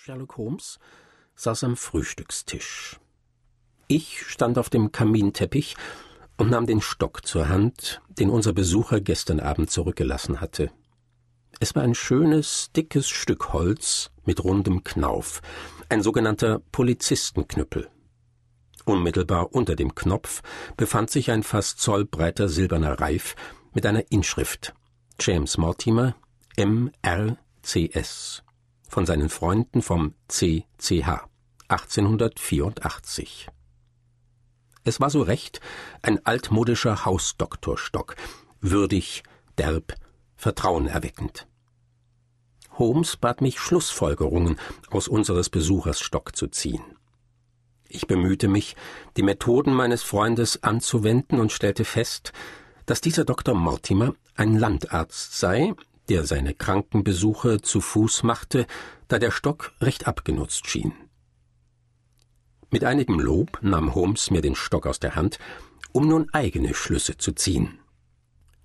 Sherlock Holmes saß am Frühstückstisch. Ich stand auf dem Kaminteppich und nahm den Stock zur Hand, den unser Besucher gestern Abend zurückgelassen hatte. Es war ein schönes, dickes Stück Holz mit rundem Knauf, ein sogenannter Polizistenknüppel. Unmittelbar unter dem Knopf befand sich ein fast zollbreiter silberner Reif mit einer Inschrift James Mortimer, M.R.C.S von seinen Freunden vom CCH 1884. Es war so recht ein altmodischer Hausdoktorstock, würdig, derb, vertrauenerweckend. Holmes bat mich, Schlussfolgerungen aus unseres Besuchers Stock zu ziehen. Ich bemühte mich, die Methoden meines Freundes anzuwenden und stellte fest, dass dieser Dr. Mortimer ein Landarzt sei, der seine Krankenbesuche zu Fuß machte, da der Stock recht abgenutzt schien. Mit einigem Lob nahm Holmes mir den Stock aus der Hand, um nun eigene Schlüsse zu ziehen.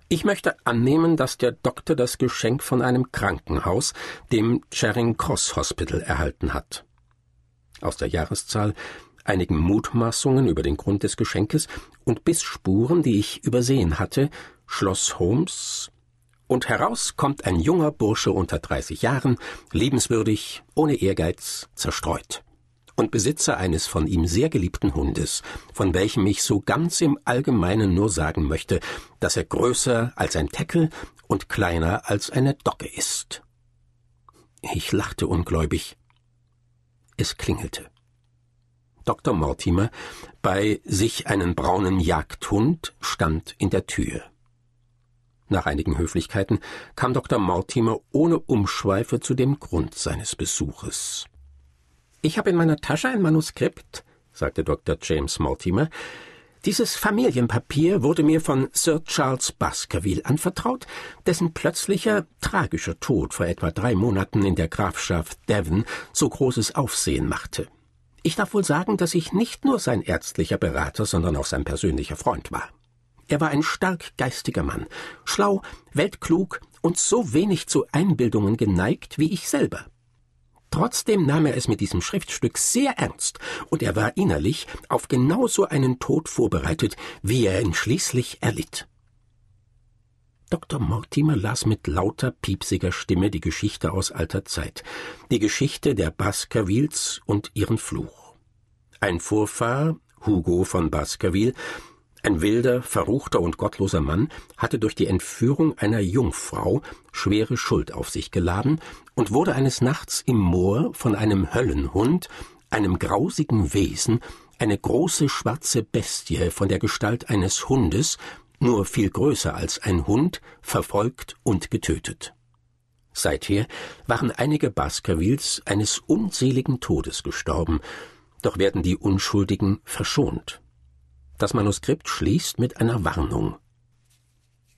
Ich möchte annehmen, dass der Doktor das Geschenk von einem Krankenhaus, dem Charing Cross Hospital, erhalten hat. Aus der Jahreszahl, einigen Mutmaßungen über den Grund des Geschenkes und Bissspuren, die ich übersehen hatte, schloss Holmes, und heraus kommt ein junger Bursche unter 30 Jahren, liebenswürdig, ohne Ehrgeiz, zerstreut und Besitzer eines von ihm sehr geliebten Hundes, von welchem ich so ganz im Allgemeinen nur sagen möchte, dass er größer als ein Teckel und kleiner als eine Docke ist. Ich lachte ungläubig. Es klingelte. Dr. Mortimer, bei sich einen braunen Jagdhund, stand in der Tür. Nach einigen Höflichkeiten kam Dr. Mortimer ohne Umschweife zu dem Grund seines Besuches. Ich habe in meiner Tasche ein Manuskript, sagte Dr. James Mortimer. Dieses Familienpapier wurde mir von Sir Charles Baskerville anvertraut, dessen plötzlicher, tragischer Tod vor etwa drei Monaten in der Grafschaft Devon so großes Aufsehen machte. Ich darf wohl sagen, dass ich nicht nur sein ärztlicher Berater, sondern auch sein persönlicher Freund war. Er war ein stark geistiger Mann, schlau, weltklug und so wenig zu Einbildungen geneigt wie ich selber. Trotzdem nahm er es mit diesem Schriftstück sehr ernst, und er war innerlich auf genau so einen Tod vorbereitet, wie er ihn schließlich erlitt. Dr. Mortimer las mit lauter, piepsiger Stimme die Geschichte aus alter Zeit, die Geschichte der Baskervilles und ihren Fluch. Ein Vorfahr, Hugo von Baskerville, ein wilder, verruchter und gottloser Mann hatte durch die Entführung einer Jungfrau schwere Schuld auf sich geladen und wurde eines Nachts im Moor von einem Höllenhund, einem grausigen Wesen, eine große schwarze Bestie von der Gestalt eines Hundes, nur viel größer als ein Hund, verfolgt und getötet. Seither waren einige Baskervilles eines unseligen Todes gestorben, doch werden die Unschuldigen verschont. Das Manuskript schließt mit einer Warnung.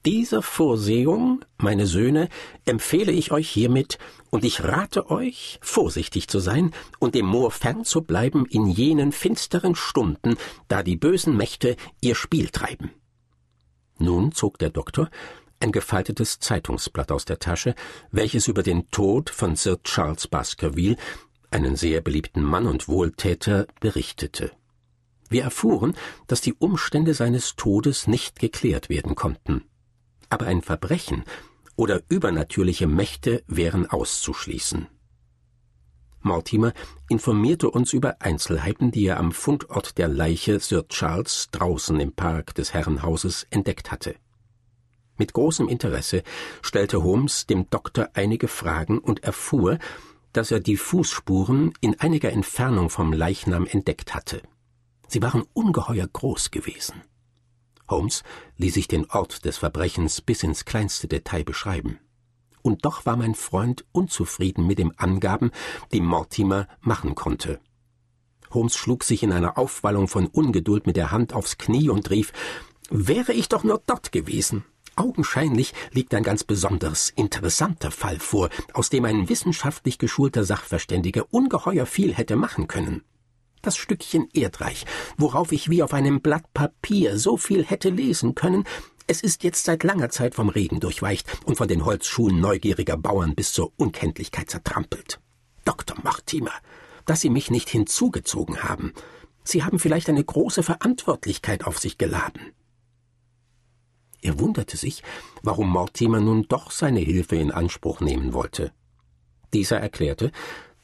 Dieser Vorsehung, meine Söhne, empfehle ich euch hiermit, und ich rate euch, vorsichtig zu sein und dem Moor fern zu bleiben in jenen finsteren Stunden, da die bösen Mächte ihr Spiel treiben. Nun zog der Doktor ein gefaltetes Zeitungsblatt aus der Tasche, welches über den Tod von Sir Charles Baskerville, einen sehr beliebten Mann und Wohltäter, berichtete. Wir erfuhren, dass die Umstände seines Todes nicht geklärt werden konnten. Aber ein Verbrechen oder übernatürliche Mächte wären auszuschließen. Mortimer informierte uns über Einzelheiten, die er am Fundort der Leiche Sir Charles draußen im Park des Herrenhauses entdeckt hatte. Mit großem Interesse stellte Holmes dem Doktor einige Fragen und erfuhr, dass er die Fußspuren in einiger Entfernung vom Leichnam entdeckt hatte. Sie waren ungeheuer groß gewesen. Holmes ließ sich den Ort des Verbrechens bis ins kleinste Detail beschreiben. Und doch war mein Freund unzufrieden mit den Angaben, die Mortimer machen konnte. Holmes schlug sich in einer Aufwallung von Ungeduld mit der Hand aufs Knie und rief Wäre ich doch nur dort gewesen. Augenscheinlich liegt ein ganz besonders interessanter Fall vor, aus dem ein wissenschaftlich geschulter Sachverständiger ungeheuer viel hätte machen können das Stückchen Erdreich, worauf ich wie auf einem Blatt Papier so viel hätte lesen können, es ist jetzt seit langer Zeit vom Regen durchweicht und von den Holzschuhen neugieriger Bauern bis zur Unkenntlichkeit zertrampelt. Dr. Mortimer, dass Sie mich nicht hinzugezogen haben. Sie haben vielleicht eine große Verantwortlichkeit auf sich geladen. Er wunderte sich, warum Mortimer nun doch seine Hilfe in Anspruch nehmen wollte. Dieser erklärte,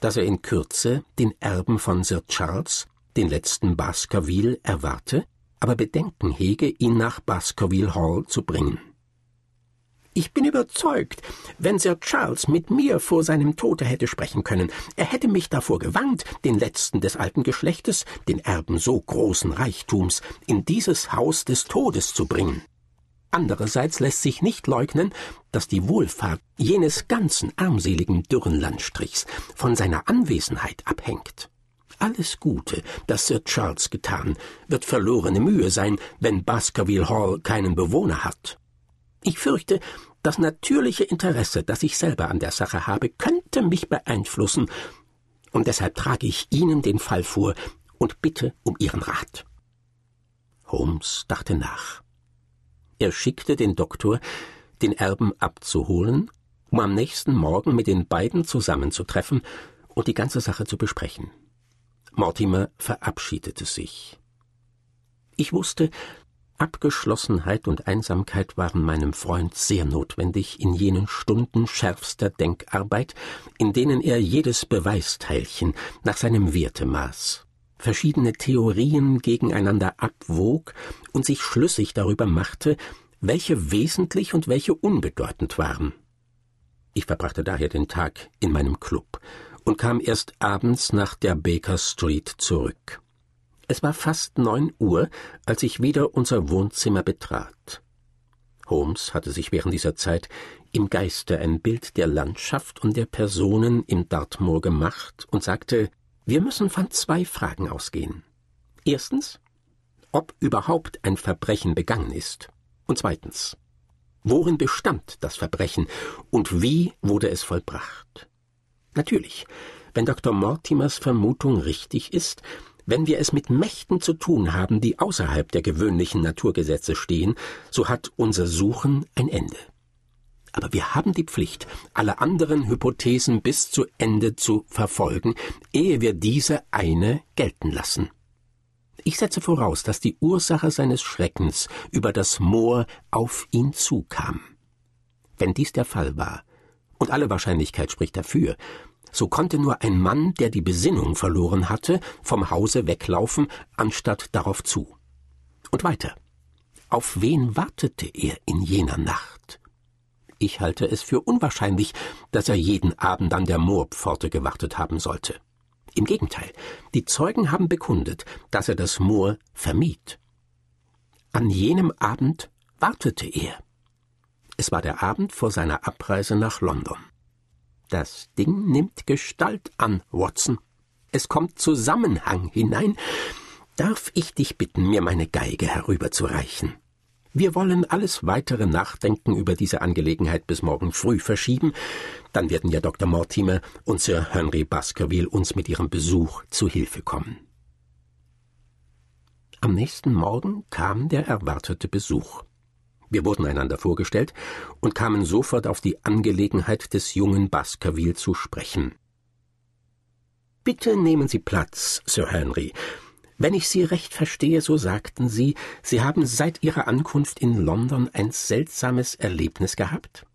dass er in Kürze den Erben von Sir Charles, den letzten Baskerville, erwarte, aber Bedenken hege, ihn nach Baskerville Hall zu bringen. Ich bin überzeugt, wenn Sir Charles mit mir vor seinem Tode hätte sprechen können, er hätte mich davor gewarnt, den letzten des alten Geschlechtes, den Erben so großen Reichtums, in dieses Haus des Todes zu bringen. Andererseits lässt sich nicht leugnen, dass die Wohlfahrt jenes ganzen armseligen dürren Landstrichs von seiner Anwesenheit abhängt. Alles Gute, das Sir Charles getan, wird verlorene Mühe sein, wenn Baskerville Hall keinen Bewohner hat. Ich fürchte, das natürliche Interesse, das ich selber an der Sache habe, könnte mich beeinflussen, und deshalb trage ich Ihnen den Fall vor und bitte um Ihren Rat. Holmes dachte nach. Er schickte den Doktor, den Erben abzuholen, um am nächsten Morgen mit den beiden zusammenzutreffen und die ganze Sache zu besprechen. Mortimer verabschiedete sich. Ich wusste, Abgeschlossenheit und Einsamkeit waren meinem Freund sehr notwendig in jenen Stunden schärfster Denkarbeit, in denen er jedes Beweisteilchen nach seinem Werte maß, verschiedene Theorien gegeneinander abwog und sich schlüssig darüber machte, welche wesentlich und welche unbedeutend waren. Ich verbrachte daher den Tag in meinem Club und kam erst abends nach der Baker Street zurück. Es war fast neun Uhr, als ich wieder unser Wohnzimmer betrat. Holmes hatte sich während dieser Zeit im Geiste ein Bild der Landschaft und der Personen im Dartmoor gemacht und sagte, wir müssen von zwei Fragen ausgehen. Erstens, ob überhaupt ein Verbrechen begangen ist. Und zweitens, worin bestand das Verbrechen und wie wurde es vollbracht? Natürlich, wenn Dr. Mortimers Vermutung richtig ist, wenn wir es mit Mächten zu tun haben, die außerhalb der gewöhnlichen Naturgesetze stehen, so hat unser Suchen ein Ende. Aber wir haben die Pflicht, alle anderen Hypothesen bis zu Ende zu verfolgen, ehe wir diese eine gelten lassen. Ich setze voraus, dass die Ursache seines Schreckens über das Moor auf ihn zukam. Wenn dies der Fall war, und alle Wahrscheinlichkeit spricht dafür, so konnte nur ein Mann, der die Besinnung verloren hatte, vom Hause weglaufen, anstatt darauf zu. Und weiter. Auf wen wartete er in jener Nacht? Ich halte es für unwahrscheinlich, dass er jeden Abend an der Moorpforte gewartet haben sollte. Im Gegenteil, die Zeugen haben bekundet, dass er das Moor vermied. An jenem Abend wartete er. Es war der Abend vor seiner Abreise nach London. Das Ding nimmt Gestalt an, Watson. Es kommt Zusammenhang hinein. Darf ich dich bitten, mir meine Geige herüberzureichen? Wir wollen alles weitere Nachdenken über diese Angelegenheit bis morgen früh verschieben. Dann werden ja Dr. Mortimer und Sir Henry Baskerville uns mit ihrem Besuch zu Hilfe kommen. Am nächsten Morgen kam der erwartete Besuch. Wir wurden einander vorgestellt und kamen sofort auf die Angelegenheit des jungen Baskerville zu sprechen. Bitte nehmen Sie Platz, Sir Henry. Wenn ich Sie recht verstehe, so sagten Sie, Sie haben seit Ihrer Ankunft in London ein seltsames Erlebnis gehabt?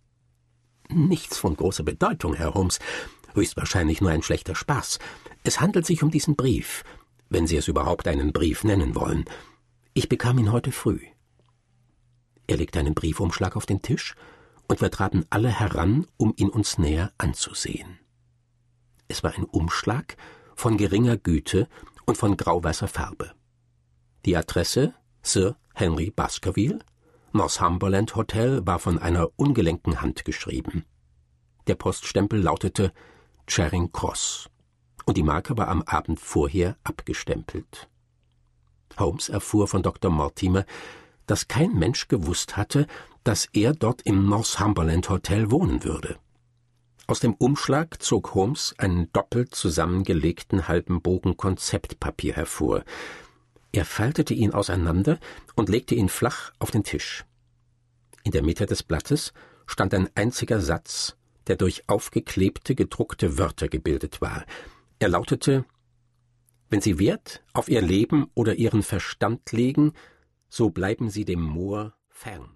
Nichts von großer Bedeutung, Herr Holmes. Höchstwahrscheinlich nur ein schlechter Spaß. Es handelt sich um diesen Brief, wenn Sie es überhaupt einen Brief nennen wollen. Ich bekam ihn heute früh. Er legte einen Briefumschlag auf den Tisch, und wir traten alle heran, um ihn uns näher anzusehen. Es war ein Umschlag von geringer Güte und von grauweißer Farbe. Die Adresse Sir Henry Baskerville, Northumberland Hotel, war von einer ungelenken Hand geschrieben. Der Poststempel lautete Charing Cross, und die Marke war am Abend vorher abgestempelt. Holmes erfuhr von Dr. Mortimer, dass kein Mensch gewusst hatte, dass er dort im Northumberland Hotel wohnen würde. Aus dem Umschlag zog Holmes einen doppelt zusammengelegten halben Bogen Konzeptpapier hervor. Er faltete ihn auseinander und legte ihn flach auf den Tisch. In der Mitte des Blattes stand ein einziger Satz, der durch aufgeklebte gedruckte Wörter gebildet war. Er lautete Wenn Sie Wert auf Ihr Leben oder Ihren Verstand legen, so bleiben Sie dem Moor fern.